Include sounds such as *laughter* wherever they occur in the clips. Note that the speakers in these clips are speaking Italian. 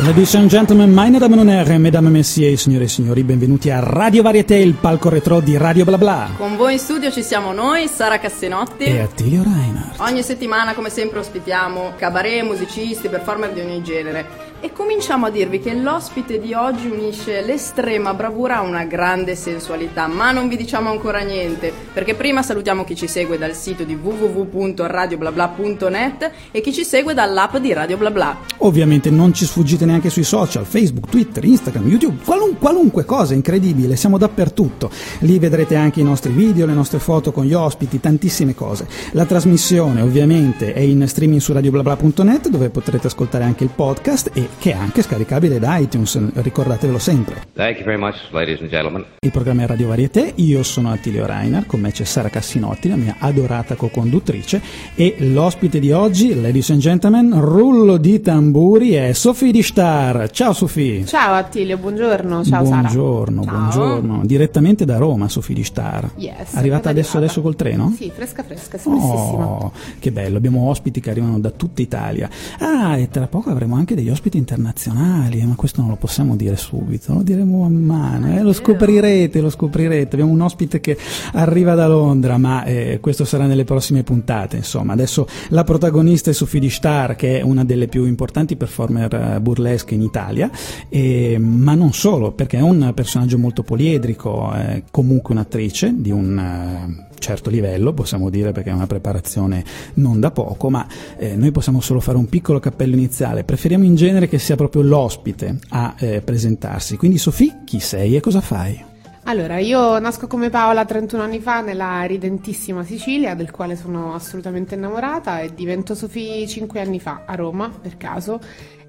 Ladies and gentlemen, meine Damen und Herren, mesdames messieurs, signore e signori, benvenuti a Radio Varieté, il palco retro di Radio Blabla. Con voi in studio ci siamo noi, Sara Cassenotti. E Attilio Reinhardt. Ogni settimana, come sempre, ospitiamo cabaret, musicisti, performer di ogni genere. E cominciamo a dirvi che l'ospite di oggi unisce l'estrema bravura a una grande sensualità, ma non vi diciamo ancora niente, perché prima salutiamo chi ci segue dal sito di www.radioblabla.net e chi ci segue dall'app di Radio Blabla. Ovviamente non ci sfuggite neanche sui social, Facebook, Twitter, Instagram, YouTube, qualun- qualunque cosa incredibile, siamo dappertutto. Lì vedrete anche i nostri video, le nostre foto con gli ospiti, tantissime cose. La trasmissione ovviamente è in streaming su radioblabla.net dove potrete ascoltare anche il podcast e che è anche scaricabile da iTunes, ricordatevelo sempre. Thank you very much, ladies and gentlemen. Il programma è Radio Varieté, io sono Attilio Reiner, con me c'è Sara Cassinotti, la mia adorata co-conduttrice, e l'ospite di oggi, ladies and gentlemen, rullo di tamburi, è Sofì di Star. Ciao Sofì! Ciao Attilio, buongiorno, ciao Sara. Buongiorno, Ciao. buongiorno. Direttamente da Roma, Sofì di Star. Yes, Arrivata adesso, arrivata. adesso col treno? Sì, fresca fresca. Oh, che bello, abbiamo ospiti che arrivano da tutta Italia. Ah, e tra poco avremo anche degli ospiti internazionali, ma questo non lo possiamo dire subito, lo diremo a mano, eh, lo scoprirete, lo scoprirete. Abbiamo un ospite che arriva da Londra, ma eh, questo sarà nelle prossime puntate. Insomma, adesso la protagonista è Sophie Di Star, che è una delle più importanti performer eh, burlesque in Italia, e- ma non solo, perché è un personaggio molto poliedrico, è comunque un'attrice di un eh, certo livello, possiamo dire, perché è una preparazione non da poco, ma eh, noi possiamo solo fare un piccolo cappello iniziale. Preferiamo in genere che sia proprio l'ospite a eh, presentarsi. Quindi, Sofì, chi sei e cosa fai? Allora, io nasco come Paola 31 anni fa nella ridentissima Sicilia, del quale sono assolutamente innamorata, e divento Sofì 5 anni fa a Roma, per caso,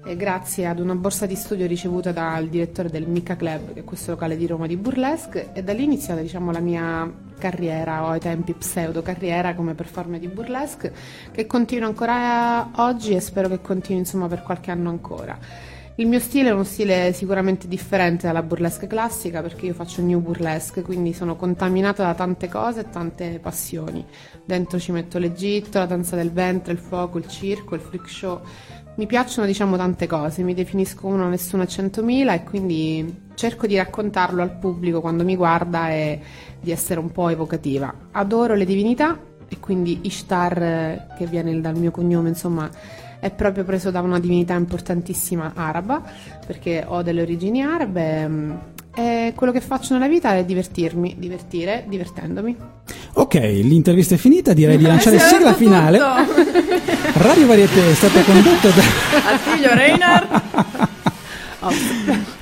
e grazie ad una borsa di studio ricevuta dal direttore del Mica Club, che è questo locale di Roma di burlesque, e da lì è iniziata diciamo, la mia carriera, o ai tempi pseudo carriera come performer di burlesque, che continua ancora oggi e spero che continui insomma per qualche anno ancora. Il mio stile è uno stile sicuramente differente dalla burlesque classica perché io faccio new burlesque, quindi sono contaminata da tante cose e tante passioni. Dentro ci metto l'Egitto, la danza del ventre, il fuoco, il circo, il freak show. Mi piacciono diciamo tante cose, mi definisco uno nessuno a 100.000 e quindi cerco di raccontarlo al pubblico quando mi guarda e di essere un po' evocativa. Adoro le divinità e quindi Ishtar, eh, che viene dal mio cognome, insomma, è proprio preso da una divinità importantissima araba, perché ho delle origini arabe. Mm, E quello che faccio nella vita è divertirmi, divertire, divertendomi. Ok, l'intervista è finita, direi di *laughs* lanciare è sigla finale. *laughs* Radio Varieté è stata condotta da... Attilio Reinhardt. *laughs* Oh,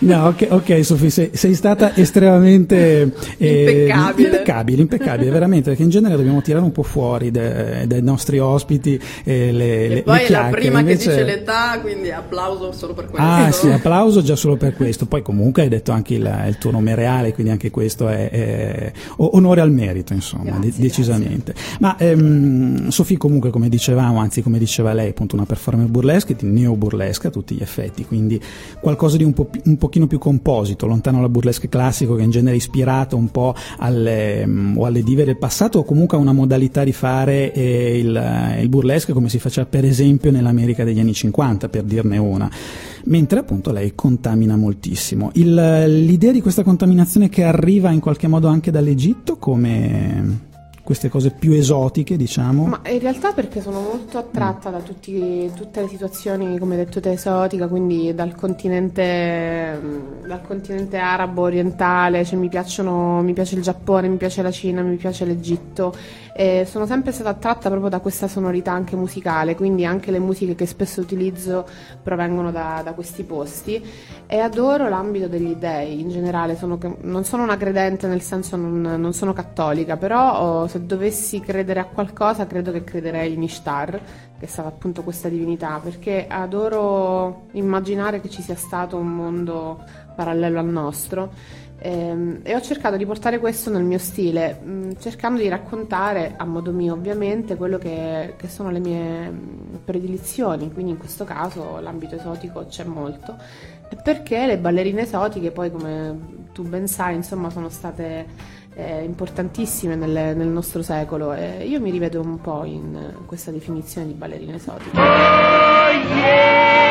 No, ok, ok, Sofì, sei, sei stata estremamente eh, Impeccabile. impeccabile, impeccabile, veramente, perché in genere dobbiamo tirare un po' fuori de- dai nostri ospiti eh, le, le, poi le è la prima invece- che dice l'età, quindi applauso solo per questo. Ah sì, applauso già solo per questo. Poi comunque hai detto anche il, il tuo nome reale, quindi anche questo è, è onore al merito, insomma, Grazie, de- decisamente. Ma ehm, Sofì comunque, come dicevamo, anzi come diceva lei, appunto una performer burlesque, di neo burlesque a tutti gli effetti, quindi qualcosa di un, po' un pochino più composito, lontano dal burlesque classico che in genere è ispirato un po' alle, mm, o alle dive del passato o comunque a una modalità di fare eh, il, il burlesque come si faceva per esempio nell'America degli anni 50, per dirne una mentre appunto lei contamina moltissimo. Il- l'idea di questa contaminazione che arriva in qualche modo anche dall'Egitto, come queste cose più esotiche, diciamo. Ma in realtà perché sono molto attratta da tutti- tutte le situazioni, come detto te, esotica, quindi dal continente, mm, dal continente arabo, orientale, cioè mi piacciono, mi piace il Giappone, mi piace la Cina, mi piace l'Egitto. E sono sempre stata attratta proprio da questa sonorità anche musicale, quindi anche le musiche che spesso utilizzo provengono da, da questi posti. E adoro l'ambito degli dei in generale, sono- non sono una credente nel senso non, non sono cattolica, però oh, se dovessi credere a qualcosa credo che crederei in Ishtar, che è stata appunto questa divinità, perché adoro immaginare che ci sia stato un mondo parallelo al nostro e ho cercato di portare questo nel mio stile, mh, cercando di raccontare a modo mio ovviamente quello che, che sono le mie mh, predilizioni, quindi in questo caso l'ambito esotico c'è molto, perché le ballerine esotiche poi come tu ben sai insomma sono state eh, importantissime nel, nel, nostro secolo e io mi rivedo un po' in questa definizione di ballerina esotica. Oh, yeah!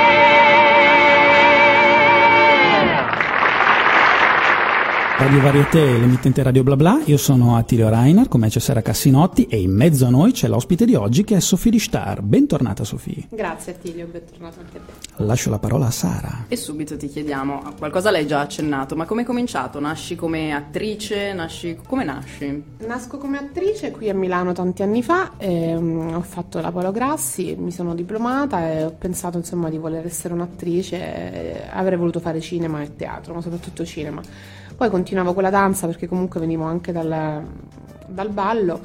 Radio Varieté, l'emittente Radio Bla Bla, io sono Attilio Reiner, come c'è Sara Cassinotti e in mezzo a noi c'è l'ospite di oggi che è Sofì Star. Bentornata Sofì. Grazie Attilio, bentornato anche a te. Lascio la parola a Sara. E subito ti chiediamo, qualcosa l'hai già accennato, ma come hai cominciato? Nasci come attrice? Nasci... Come nasci? Nasco come attrice qui a Milano tanti anni fa, ehm, ho fatto la Polo Grassi, mi sono diplomata e ho pensato insomma di voler essere un'attrice, avrei voluto fare cinema e teatro, ma soprattutto cinema. Poi continuavo con la danza perché comunque venivo anche dal, dal ballo.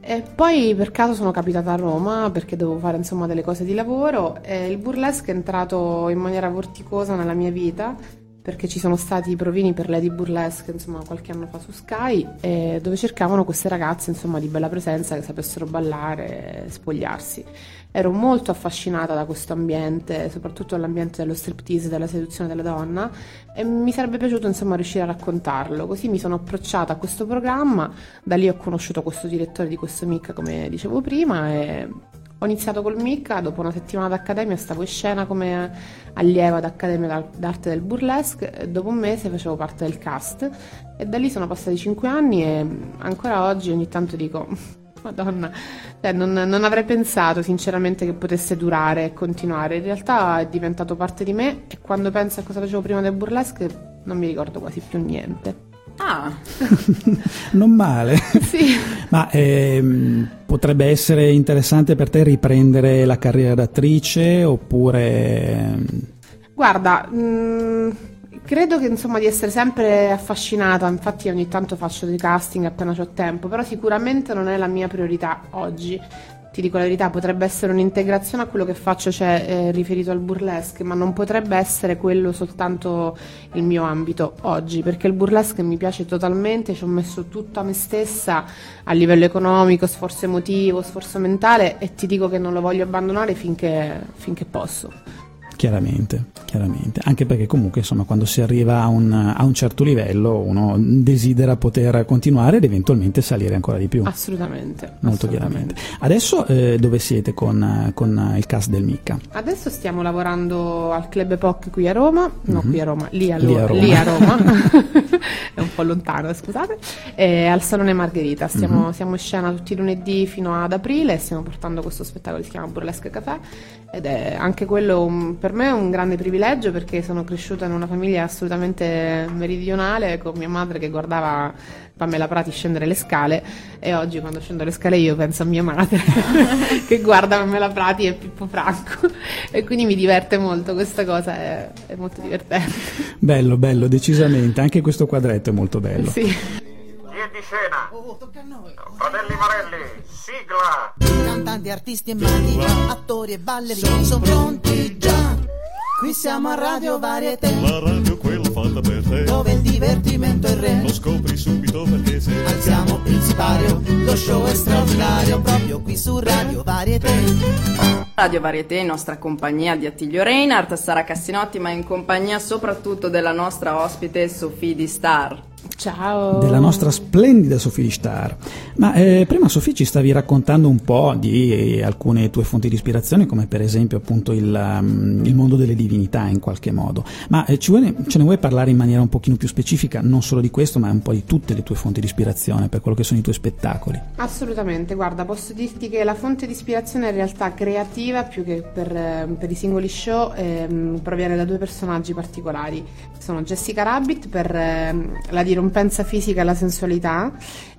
E poi per caso sono capitata a Roma perché dovevo fare insomma delle cose di lavoro e il burlesque è entrato in maniera vorticosa nella mia vita perché ci sono stati i provini per Lady Burlesque insomma qualche anno fa su Sky dove cercavano queste ragazze insomma di bella presenza che sapessero ballare e spogliarsi ero molto affascinata da questo ambiente soprattutto l'ambiente dello striptease della seduzione della donna e mi sarebbe piaciuto insomma riuscire a raccontarlo. Così mi sono approcciata a questo programma da lì ho conosciuto questo direttore di questo MIC come dicevo prima e ho iniziato col MICA, dopo una settimana d'accademia stavo in scena come allieva d'Accademia d'Arte del Burlesque e dopo un mese facevo parte del cast. E da lì sono passati cinque anni e ancora oggi ogni tanto dico Madonna, cioè, non, non, avrei pensato sinceramente che potesse durare e continuare. In realtà è diventato parte di me e quando penso a cosa facevo prima del burlesque non mi ricordo quasi più niente. Ah, *laughs* non male. *laughs* Sì. Ma ehm, potrebbe essere interessante per te riprendere la carriera d'attrice oppure... Ehm, Guarda, mh, mm, credo che insomma di essere sempre affascinata, infatti ogni tanto faccio dei casting appena ho tempo, però sicuramente non è la mia priorità oggi ti dico la verità, potrebbe essere un'integrazione a quello che faccio, cioè eh, riferito al burlesque, ma non potrebbe essere quello soltanto il mio ambito oggi, perché il burlesque mi piace totalmente, ci ho messo tutta me stessa a livello economico, sforzo emotivo, sforzo mentale e ti dico che non lo voglio abbandonare finché, finché posso. Chiaramente, chiaramente, anche perché comunque insomma quando si arriva a un, a un, certo livello uno desidera poter continuare ed eventualmente salire ancora di più. Assolutamente. Molto assolutamente. chiaramente. Adesso eh, dove siete con, con, il cast del Micca? Adesso stiamo lavorando al Club Epoch qui a Roma, no mm-hmm. qui a Roma, lì a, lì a Roma, lì a Roma. *laughs* è un po' lontano scusate, e al Salone Margherita, stiamo, mm-hmm. siamo in scena tutti i lunedì fino ad aprile, stiamo portando questo spettacolo che si chiama Burlesque Café ed è anche quello un, per me è un grande privilegio perché sono cresciuta in una famiglia assolutamente meridionale con mia madre che guardava Pamela Prati scendere le scale e oggi quando scendo le scale io penso a mia madre *laughs* che guarda Pamela Prati e Pippo Franco e quindi mi diverte molto questa cosa è, è molto divertente bello bello decisamente anche questo quadretto è molto bello sì di scena. Oh, tocca a noi. Fratelli Morelli, sigla. Cantanti, artisti e maghi, attori e ballerini sono pronti. Qui siamo a Radio Varieté. La radio quella fatta per te. Dove il divertimento è re. Lo scopri subito perché se alziamo il sipario. Lo show è straordinario proprio qui su Radio Varieté. Radio Varieté in nostra compagnia di Attilio Reinhardt, Sara Cassinotti, ma in compagnia soprattutto della nostra ospite Sofì di Star. Ciao. Della nostra splendida Sofì Star. Ma eh, prima Sofì ci stavi raccontando un po' di eh, alcune tue fonti di ispirazione, come per esempio appunto il, um, il mondo delle divinità in qualche modo. Ma eh, vuoi, ce ne vuoi parlare in maniera un pochino più specifica, non solo di questo, ma un po' di tutte le tue fonti di ispirazione per quello che sono i tuoi spettacoli? Assolutamente, guarda, posso dirti che la fonte di ispirazione in realtà creativa più che per, eh, per i singoli show ehm, proviene da due personaggi particolari. Sono Jessica Rabbit per ehm, la dirompenza fisica e la sensualità,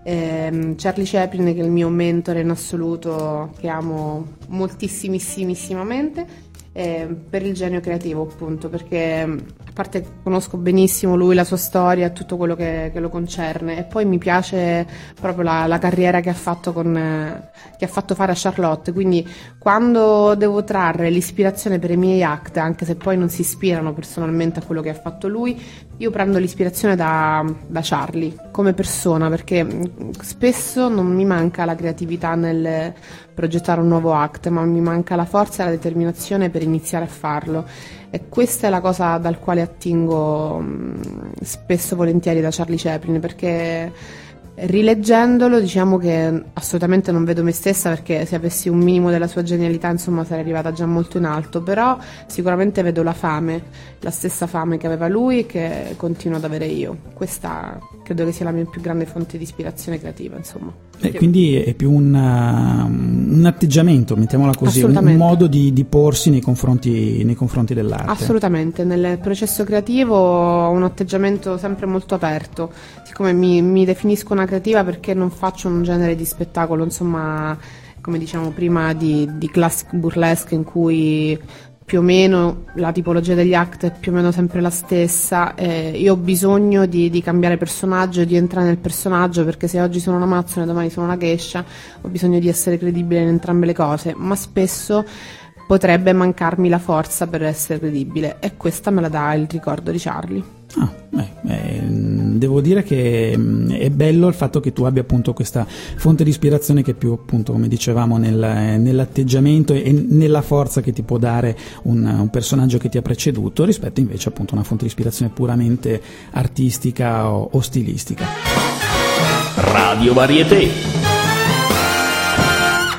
ehm, Charlie Chaplin che è il mio mentore in assoluto, che amo moltissimissimamente, eh, per il genio creativo appunto, perché a parte conosco benissimo lui, la sua storia e tutto quello che, che, lo concerne. E poi mi piace proprio la, la carriera che ha, fatto con, eh, che ha fatto fare a Charlotte, quindi quando devo trarre l'ispirazione per i miei act, anche se poi non si ispirano personalmente a quello che ha fatto lui, io prendo l'ispirazione da, da Charlie come persona perché mm, spesso non mi manca la creatività nel progettare un nuovo act, ma mi manca la forza e la determinazione per iniziare a farlo e questa è la cosa dal quale attingo mm, spesso volentieri da Charlie Chaplin perché Rileggendolo diciamo che assolutamente non vedo me stessa perché se avessi un minimo della sua genialità insomma sarei arrivata già molto in alto, però sicuramente vedo la fame, la stessa fame che aveva lui e che continuo ad avere io. Questa credo che sia la mia più grande fonte di ispirazione creativa insomma. E quindi è più un, uh, un atteggiamento, mettiamola così, un, modo di, di porsi nei confronti, nei confronti dell'arte. Assolutamente, nel processo creativo ho un atteggiamento sempre molto aperto, siccome mi, mi definisco una creativa perché non faccio un genere di spettacolo, insomma, come diciamo prima, di, di classic burlesque in cui più o meno la tipologia degli act è più o meno sempre la stessa. eh, io ho bisogno di, di cambiare personaggio, di entrare nel personaggio perché se oggi sono una mazzona e domani sono una gescia, ho bisogno di essere credibile in entrambe le cose, ma spesso potrebbe mancarmi la forza per essere credibile e questa me la dà il ricordo di Charlie. Ah, beh, eh, devo dire che mh, è bello il fatto che tu abbia appunto questa fonte di ispirazione che più appunto come dicevamo nel- nell'atteggiamento e nella forza che ti può dare un, un personaggio che ti ha preceduto rispetto invece appunto a una fonte di ispirazione puramente artistica o, o stilistica. Radio Varieté.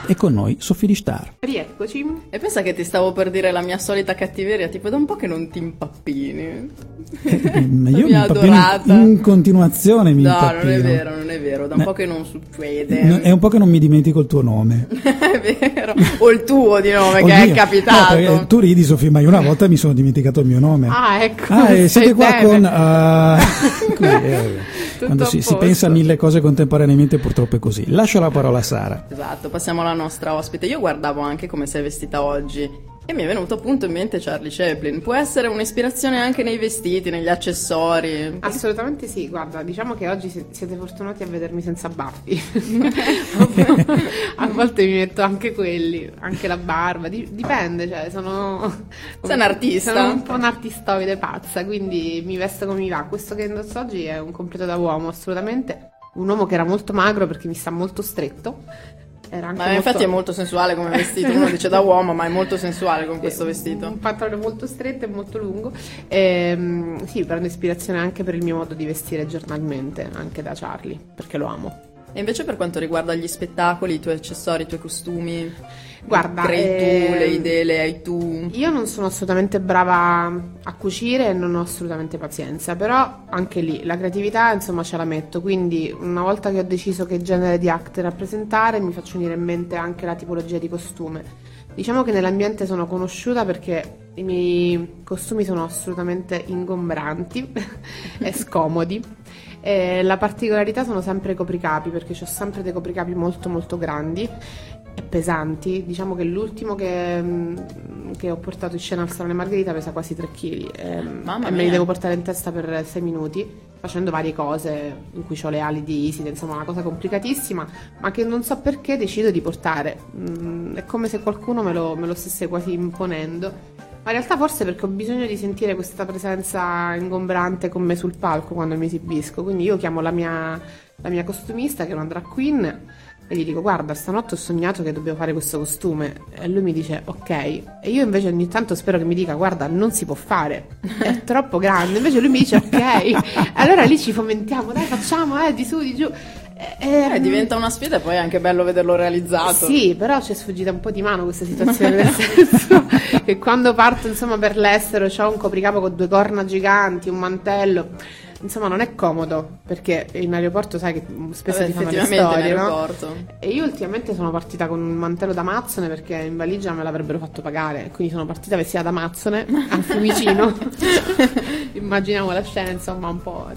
E con noi Sofì di Star. Rieccoci. E pensa che ti stavo per dire la mia solita cattiveria, tipo da un po' che non ti impappini. *laughs* Ma io mi impappino in, in continuazione mi No, non impappino. è vero, non è vero, da un Ne- po' che non succede. No, È un po' che non mi dimentico il tuo nome. *laughs* è vero. O il tuo di nome, che è capitato. No, tu ridi Sofì, ma io una volta mi sono dimenticato il mio nome. Ah, ecco. Ah, e siete qua bene. con... *laughs* eh, quando si, si pensa a mille cose contemporaneamente purtroppo è così. Lascio la parola a Sara. Esatto, passiamo alla nostra ospite. Io guardavo anche come sei vestita oggi e mi è venuto appunto in mente Charlie Chaplin. Può essere un'ispirazione anche nei vestiti, negli accessori. Assolutamente sì, guarda, diciamo che oggi si- siete fortunati a vedermi senza baffi. *laughs* a volte mi metto anche quelli, anche la barba, di- dipende, cioè sono... Sei un artista. Sono un po' un'artistoide pazza, quindi mi vesto come mi va. Questo che indosso oggi è un completo da uomo, assolutamente. Un uomo che era molto magro perché mi sta molto stretto. Era anche Ma molto- infatti è molto sensuale come vestito. Uno dice da uomo, ma è molto sensuale con questo vestito. Un pantalone molto stretto e molto lungo. Ehm, sì, prendo ispirazione anche per il mio modo di vestire giornalmente, anche da Charlie, perché lo amo. E invece per quanto riguarda gli spettacoli, i tuoi accessori, i tuoi costumi, Guarda, crei tu, ehm, le idee le hai tu. Io non sono assolutamente brava a cucire e non ho assolutamente pazienza, però anche lì la creatività insomma ce la metto, quindi una volta che ho deciso che genere di act rappresentare mi faccio venire in mente anche la tipologia di costume. Diciamo che nell'ambiente sono conosciuta perché i miei costumi sono assolutamente ingombranti *laughs* e scomodi. E la particolarità sono sempre i copricapi perché ho sempre dei copricapi molto molto grandi e pesanti. Diciamo che l'ultimo che, mm, che ho portato in scena al Salone Margherita pesa quasi 3 kg Mamma e me li devo portare in testa per 6 minuti facendo varie cose in cui ho le ali di Iside, insomma una cosa complicatissima, ma che non so perché decido di portare. Mm, è come se qualcuno me lo, me lo stesse quasi imponendo. Ma in realtà forse perché ho bisogno di sentire questa presenza ingombrante con me sul palco quando mi esibisco. Quindi io chiamo la mia, la mia costumista che è una drag queen e gli dico guarda stanotte ho sognato che dobbiamo fare questo costume. E lui mi dice ok. E io invece ogni tanto spero che mi dica guarda non si può fare è *laughs* troppo grande. Invece lui mi dice ok. Allora lì ci fomentiamo dai facciamo eh di su di giù Eh, diventa una sfida e poi è anche bello vederlo realizzato. sì, però ci è sfuggita un po' di mano questa situazione, nel *laughs* senso che quando parto insomma per l'estero ho un copricapo con due corna giganti, un mantello, insomma non è comodo, perché in aeroporto sai che spesso Vabbè, ti fanno le storie, no? E io ultimamente sono partita con un mantello da mazzone perché in valigia me l'avrebbero fatto pagare, quindi sono partita vestita da mazzone a Fiumicino. *laughs* Immaginiamo la scena, insomma, un po'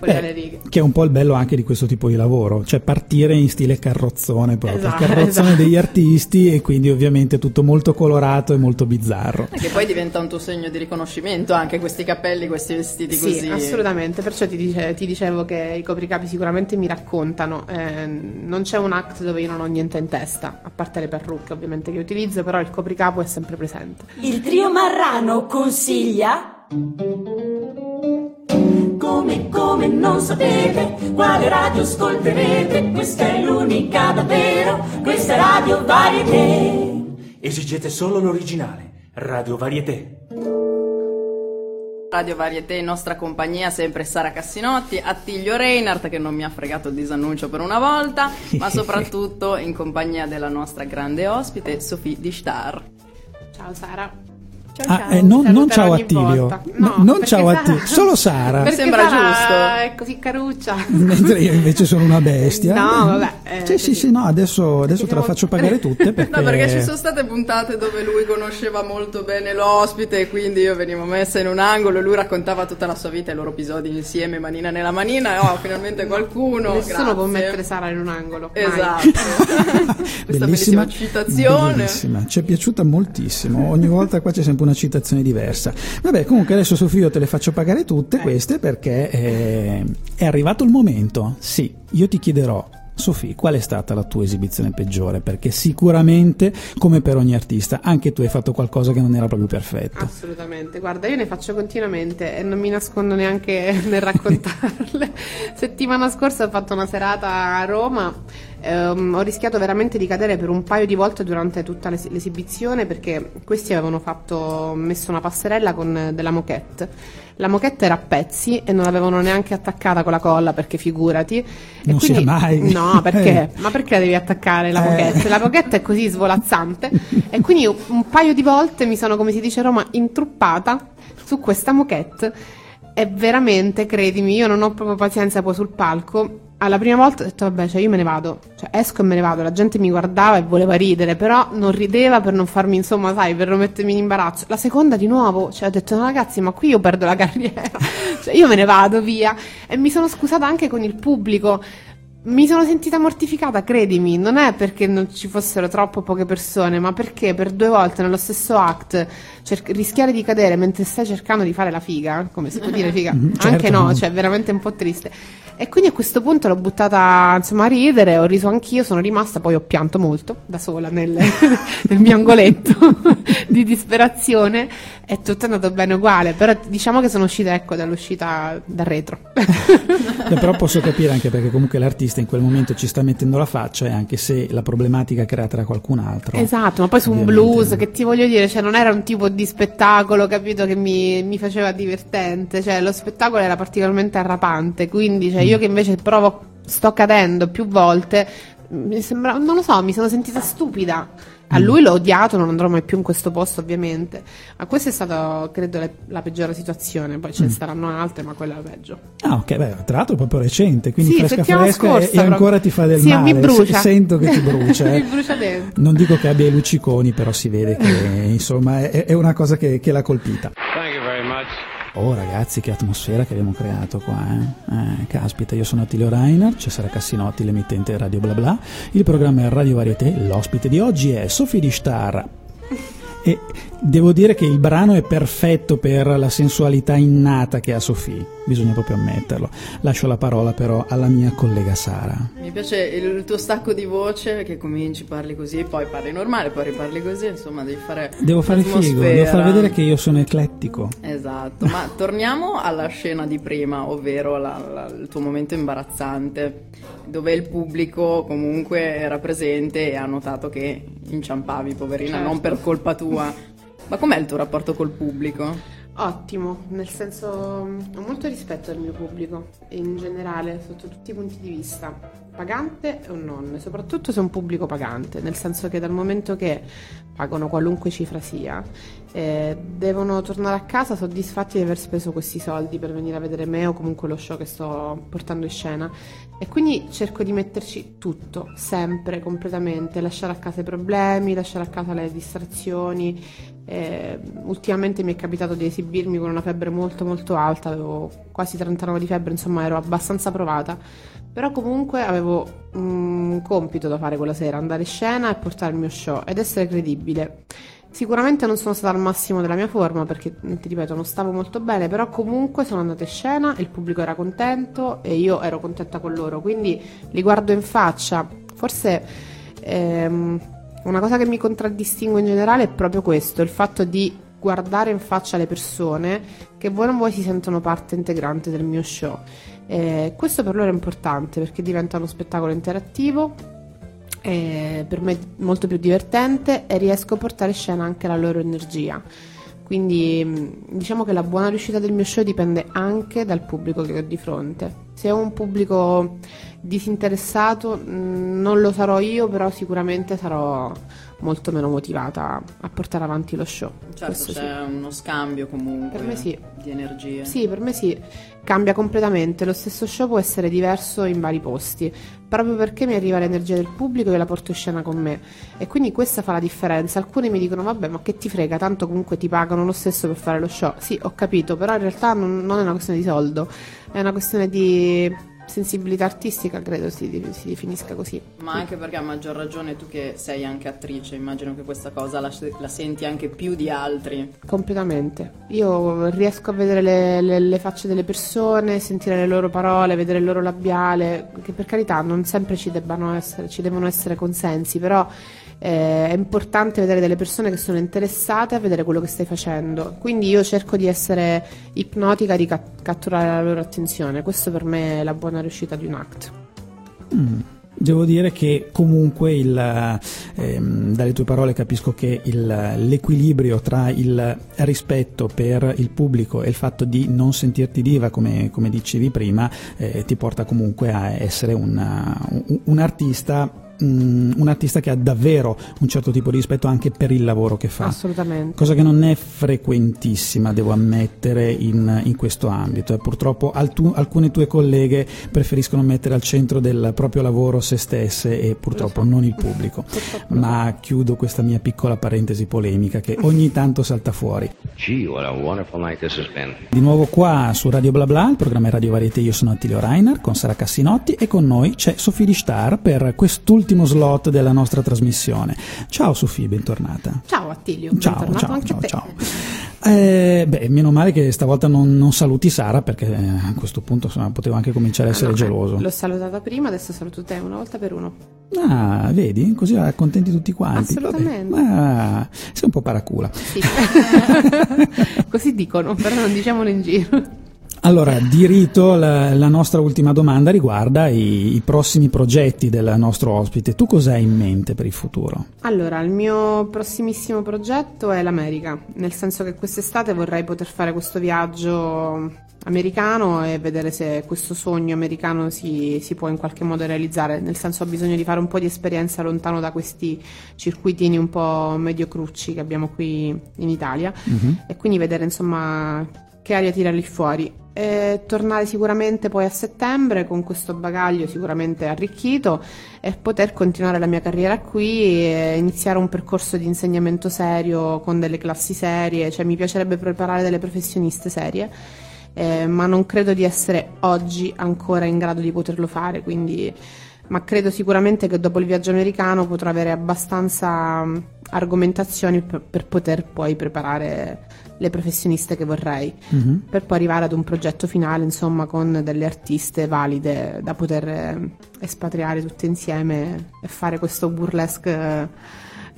righe. Che è un po' il bello anche di questo tipo di lavoro, cioè partire in stile carrozzone proprio, Esatto, carrozzone esatto. degli artisti e quindi ovviamente tutto molto colorato e molto bizzarro. E che poi diventa un tuo segno di riconoscimento anche questi capelli, questi vestiti Sì, così. assolutamente, perciò ti, dice- ti dicevo che i copricapi sicuramente mi raccontano, eh, non c'è un act dove io non ho niente in testa, a parte le parrucche ovviamente che utilizzo, però il copricapo è sempre presente. Il trio Marrano consiglia. Come, come non sapete quale radio ascolterete, questa è l'unica davvero, questa è Radio Varieté. Esigete solo l'originale, Radio Varieté. Radio Varieté in nostra compagnia sempre Sara Cassinotti, Attilio Reinhardt che non mi ha fregato il disannuncio per una volta, ma *laughs* soprattutto in compagnia della nostra grande ospite Sofì Di Star. Ciao Sara. Ciao, Ah, eh, non, non ciao Attilio. No, No, non ciao Sara- Attilio, solo Sara. *laughs* Perché sembra Sara giusto. È così caruccia. *laughs* Mentre io invece sono una bestia. No, vabbè, eh, sì, sì, sì, no, adesso, adesso te la faccio pagare tutte *laughs* perché... No, perché ci sono state puntate dove lui conosceva molto bene l'ospite e quindi io venivo messa in un angolo e lui raccontava tutta la sua vita e i loro episodi insieme, manina nella manina, e oh, finalmente qualcuno. Nessuno grazie. può mettere Sara in un angolo. mai. Esatto. Questa bellissima citazione. bellissima, ci è piaciuta moltissimo. Ogni volta qua c'è sempre una citazione diversa. Vabbè, comunque adesso Sofia io te le faccio pagare tutte queste perché eh, è arrivato il momento. Sì, io ti chiederò. Sofì, qual è stata la tua esibizione peggiore? Perché sicuramente, come per ogni artista, anche tu hai fatto qualcosa che non era proprio perfetto. Assolutamente, guarda, io ne faccio continuamente e non mi nascondo neanche *laughs* nel raccontarle. Settimana scorsa ho fatto una serata a Roma, ehm, ho rischiato veramente di cadere per un paio di volte durante tutta l'es- l'esibizione perché questi avevano fatto, messo una passerella con della moquette. La moquette era a pezzi e non l'avevano neanche attaccata con la colla perché figurati. E Non sia mai. No, perché? *laughs* Eh. Ma perché la devi attaccare la Eh. moquette? La moquette è così svolazzante e quindi un, un paio di volte mi sono, come si dice a Roma, intruppata su questa moquette e veramente, credimi, io non ho proprio pazienza poi sul palco. Alla prima volta ho detto, vabbè, cioè io me ne vado, cioè esco e me ne vado. La gente mi guardava e voleva ridere, però non rideva per non farmi, insomma, sai, per non mettermi in imbarazzo. La seconda di nuovo, cioè ho detto, no ragazzi, ma qui io perdo la *laughs* carriera, cioè io me ne vado via. E mi sono scusata anche con il pubblico. Mi sono sentita mortificata, credimi, non è perché non ci fossero troppo poche persone, ma perché per due volte nello stesso act cer- rischiare di cadere mentre stai cercando di fare la figa, come si può dire figa, certo, anche no, no. cioè veramente un po' triste. E quindi a questo punto l'ho buttata insomma a ridere, ho riso anch'io, sono rimasta, poi ho pianto molto da sola nel, *laughs* nel mio angoletto *laughs* di disperazione e tutto è andato bene uguale, però diciamo che sono uscita ecco dall'uscita dal retro. Però *laughs* posso capire anche perché comunque l'artista in quel momento ci sta mettendo la faccia e anche se la problematica è creata da qualcun altro. Esatto, ma poi su un blues che ti voglio dire, cioè non era un tipo di spettacolo, capito, che mi, mi faceva divertente, cioè lo spettacolo era particolarmente arrapante, quindi cioè, io che invece provo, sto cadendo più volte, mi sembra, non lo so, mi sono sentita stupida. A lui l'ho odiato, non andrò mai più in questo posto ovviamente, ma questa è stata credo le- la peggiore situazione, poi ce ne saranno altre, ma quella è la peggio. Ah, ok, beh, tra l'altro è proprio recente, quindi Sì, fresca fresca e- scorsa e, ancora proprio. ti fa del Sì, male. mi brucia. Se- Sento che ti *laughs* brucia. eh. mi brucia dentro. Non dico che abbia i lucciconi, però si vede che *laughs* insomma è, è una cosa che, che l'ha colpita. Thank you very much. Oh ragazzi, che atmosfera che abbiamo creato qua, eh? Eh, caspita, io sono Attilio Reiner, c'è Sara Cassinotti, l'emittente Radio Bla Bla, il programma è Radio Varieté, l'ospite di oggi è Sofì Di Star. E devo dire che il brano è perfetto per la sensualità innata che ha Sofì, bisogna proprio ammetterlo. Lascio la parola però alla mia collega Sara. Mi piace il tuo stacco di voce che cominci, parli così, poi parli normale, poi riparli così, insomma devi fare Devo fare figo, devo far vedere che io sono eclettico. Esatto, ma *laughs* torniamo alla scena di prima, ovvero la- la- il tuo momento imbarazzante, dove il pubblico comunque era presente e ha notato che inciampavi, poverina, Certo. non per colpa tua. Ma com'è il tuo rapporto col pubblico? Ottimo, nel senso ho molto rispetto del mio pubblico in generale sotto tutti i punti di vista, pagante o non, soprattutto se è un pubblico pagante, nel senso che dal momento che pagano qualunque cifra sia, eh, devono tornare a casa soddisfatti di aver speso questi soldi per venire a vedere me o comunque lo show che sto portando in scena e quindi cerco di metterci tutto, sempre, completamente, lasciare a casa i problemi, lasciare a casa le distrazioni. Eh, ultimamente mi è capitato di esibirmi con una febbre molto molto alta, avevo quasi 39 di febbre, insomma ero abbastanza provata, però comunque avevo un compito da fare quella sera, andare in scena e portare il mio show ed essere credibile. Sicuramente non sono stata al massimo della mia forma perché, ti ripeto, non stavo molto bene, però comunque sono andata in scena, il pubblico era contento e io ero contenta con loro, quindi li guardo in faccia. Forse ehm, una cosa che mi contraddistingue in generale è proprio questo, il fatto di guardare in faccia le persone che voi non voi si sentono parte integrante del mio show. Eh, questo per loro è importante perché diventa uno spettacolo interattivo eh, per me molto più divertente e riesco a portare in scena anche la loro energia. Quindi mh, diciamo che la buona riuscita del mio show dipende anche dal pubblico che ho di fronte. Se ho un pubblico disinteressato mh, non lo sarò io, però sicuramente sarò molto meno motivata a portare avanti lo show. Certo, Questo c'è sì. uno scambio comunque Per me sì. di energie. Sì, per me sì, cambia completamente. Lo stesso show può essere diverso in vari posti, proprio perché mi arriva l'energia del pubblico e la porto in scena con me. E quindi questa fa la differenza. Alcuni mi dicono, vabbè, ma che ti frega, tanto comunque ti pagano lo stesso per fare lo show. Sì, ho capito, però in realtà non, non è una questione di soldo, è una questione di sensibilità artistica, credo si, si definisca così. Ma anche perché a maggior ragione tu che sei anche attrice, immagino che questa cosa la, la senti anche più di altri. Completamente. Io riesco a vedere le, le- le facce delle persone, sentire le loro parole, vedere il loro labiale, che per carità non sempre ci, debbano essere, ci devono essere consensi, però eh, è importante vedere delle persone che sono interessate a vedere quello che stai facendo. Quindi io cerco di essere ipnotica, di ca- catturare la loro attenzione. Questo per me è la buona riuscita di un act. Mm. Devo dire che comunque il, ehm, dalle tue parole capisco che il- l'equilibrio tra il rispetto per il pubblico e il fatto di non sentirti diva, come, come dicevi prima, eh, ti porta comunque a essere una- un, un artista. Mm, un artista che ha davvero un certo tipo di rispetto anche per il lavoro che fa. Assolutamente. Cosa che non è frequentissima, devo ammettere, in, in questo ambito. E purtroppo altu- alcune tue colleghe preferiscono mettere al centro del proprio lavoro se stesse e purtroppo non il pubblico. Ma chiudo questa mia piccola parentesi polemica che ogni tanto salta fuori. Gee, what a wonderful night this has been. Di nuovo qua su Radio Bla Bla, il programma è Radio Varietà, io sono Attilio Reiner con Sara Cassinotti e con noi c'è Sofì Di Star per quest'ultimo slot della nostra trasmissione. Ciao Sofì, bentornata. Ciao Attilio, Ciao, ciao, anche ciao, a te. ciao. Eh, beh, meno male che stavolta non, non saluti Sara perché eh, a questo punto insomma, potevo anche cominciare a essere No, geloso. L'ho salutata prima, adesso saluto te una volta per uno. Ah, vedi? Così accontenti tutti quanti. Vabbè. Assolutamente. Ah, sei un po' paracula. Sì. *laughs* Così dicono, però non diciamolo in giro. Allora, di rito la, la nostra ultima domanda riguarda i, i prossimi progetti del nostro ospite. Tu cosa hai in mente per il futuro? Allora, il mio prossimissimo progetto è l'America, nel senso che quest'estate vorrei poter fare questo viaggio americano e vedere se questo sogno americano si, si può in qualche modo realizzare, nel senso ho bisogno di fare un po' di esperienza lontano da questi circuitini un po' medio crucci che abbiamo qui in Italia e quindi vedere insomma che aria tira lì fuori. E tornare sicuramente poi a settembre con questo bagaglio sicuramente arricchito e poter continuare la mia carriera qui e iniziare un percorso di insegnamento serio con delle classi serie, cioè mi piacerebbe preparare delle professioniste serie. eh, ma non credo di essere oggi ancora in grado di poterlo fare, quindi ma credo sicuramente che dopo il viaggio americano potrò avere abbastanza mh, argomentazioni per, per poter poi preparare le professioniste che vorrei, Mhm. per poi arrivare ad un progetto finale, insomma, con delle artiste valide da poter eh, espatriare tutte insieme e fare questo burlesque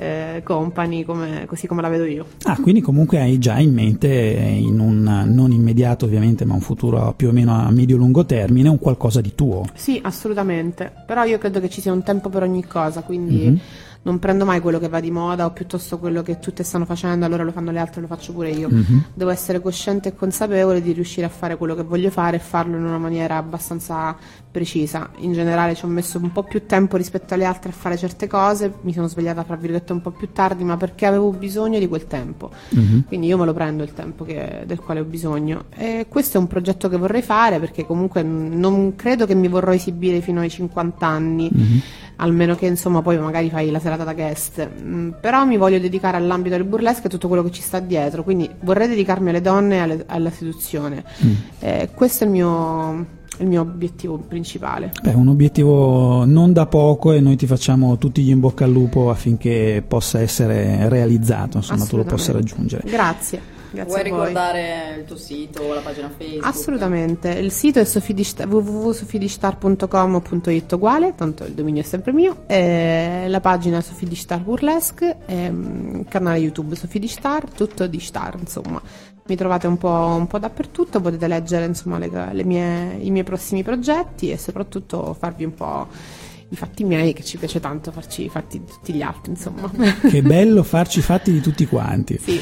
eh, company come- così come la vedo io. Ah, quindi comunque hai già in mente, eh, in un non immediato ovviamente, ma un futuro più o meno a medio-lungo termine, un qualcosa di tuo. Sì, assolutamente. Però io credo che ci sia un tempo per ogni cosa, quindi Mhm. Non prendo mai quello che va di moda o piuttosto quello che tutte stanno facendo, allora lo fanno le altre, lo faccio pure io. Mhm. Devo essere cosciente e consapevole di riuscire a fare quello che voglio fare e farlo in una maniera abbastanza precisa. In generale ci ho messo un po' più tempo rispetto alle altre a fare certe cose, mi sono svegliata fra virgolette un po' più tardi, ma perché avevo bisogno di quel tempo. Mhm. Quindi io me lo prendo il tempo che- del quale ho bisogno. E questo è un progetto che vorrei fare perché comunque non credo che mi vorrò esibire fino ai 50 anni, Mhm. Almeno che insomma poi magari fai la serata da guest. Mm, però mi voglio dedicare all'ambito del burlesque e tutto quello che ci sta dietro, quindi vorrei dedicarmi alle donne e alle- alla seduzione. Mm. Eh, questo è il mio, il mio obiettivo principale. Beh, un obiettivo non da poco e noi ti facciamo tutti gli in bocca al lupo affinché possa essere realizzato, insomma tu lo possa raggiungere. Grazie. Grazie Vuoi ricordare il tuo sito o la pagina Facebook? Assolutamente, il sito è sofidistar- www.sofidistar.com.it uguale, tanto il dominio è sempre mio, e la pagina è Sofidistar Burlesque, e, mm, il canale YouTube Sofidistar, tutto di Star, insomma. Mi trovate un po', un po' dappertutto, potete leggere insomma le, le mie- i miei prossimi progetti e soprattutto farvi un po' i fatti miei, che ci piace tanto farci i fatti di tutti gli altri, insomma. Che *laughs* bello farci i fatti di tutti quanti. Sì.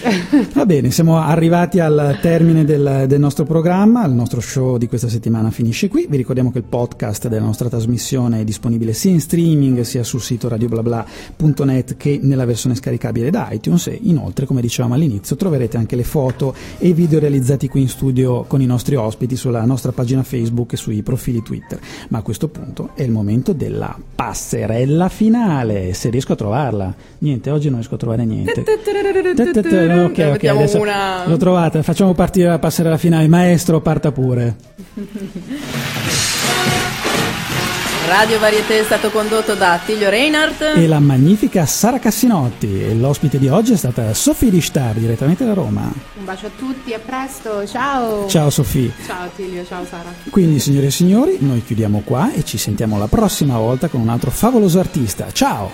Va bene, siamo arrivati al termine del, del nostro programma, il nostro show di questa settimana finisce qui. Vi ricordiamo che il podcast della nostra trasmissione è disponibile sia in streaming sia sul sito radioblabla.net che nella versione scaricabile da iTunes e inoltre, come dicevamo all'inizio, troverete anche le foto e i video realizzati qui in studio con i nostri ospiti sulla nostra pagina Facebook e sui profili Twitter. Ma a questo punto è il momento della passerella finale, se riesco a trovarla. Niente, oggi non riesco a trovare niente. Ok, ok, adesso una- l'ho trovata, facciamo partire la passerella finale. Maestro, parta pure. *laughs* Radio Varieté è stato condotto da Attilio Reinhardt. E la magnifica Sara Cassinotti. E l'ospite di oggi è stata Sofì Rishtar, direttamente da Roma. Un bacio a tutti, a presto, ciao! Ciao Sofì. Ciao Tilio, ciao Sara. Quindi, signore e signori, noi chiudiamo qua e ci sentiamo la prossima volta con un altro favoloso artista. Ciao!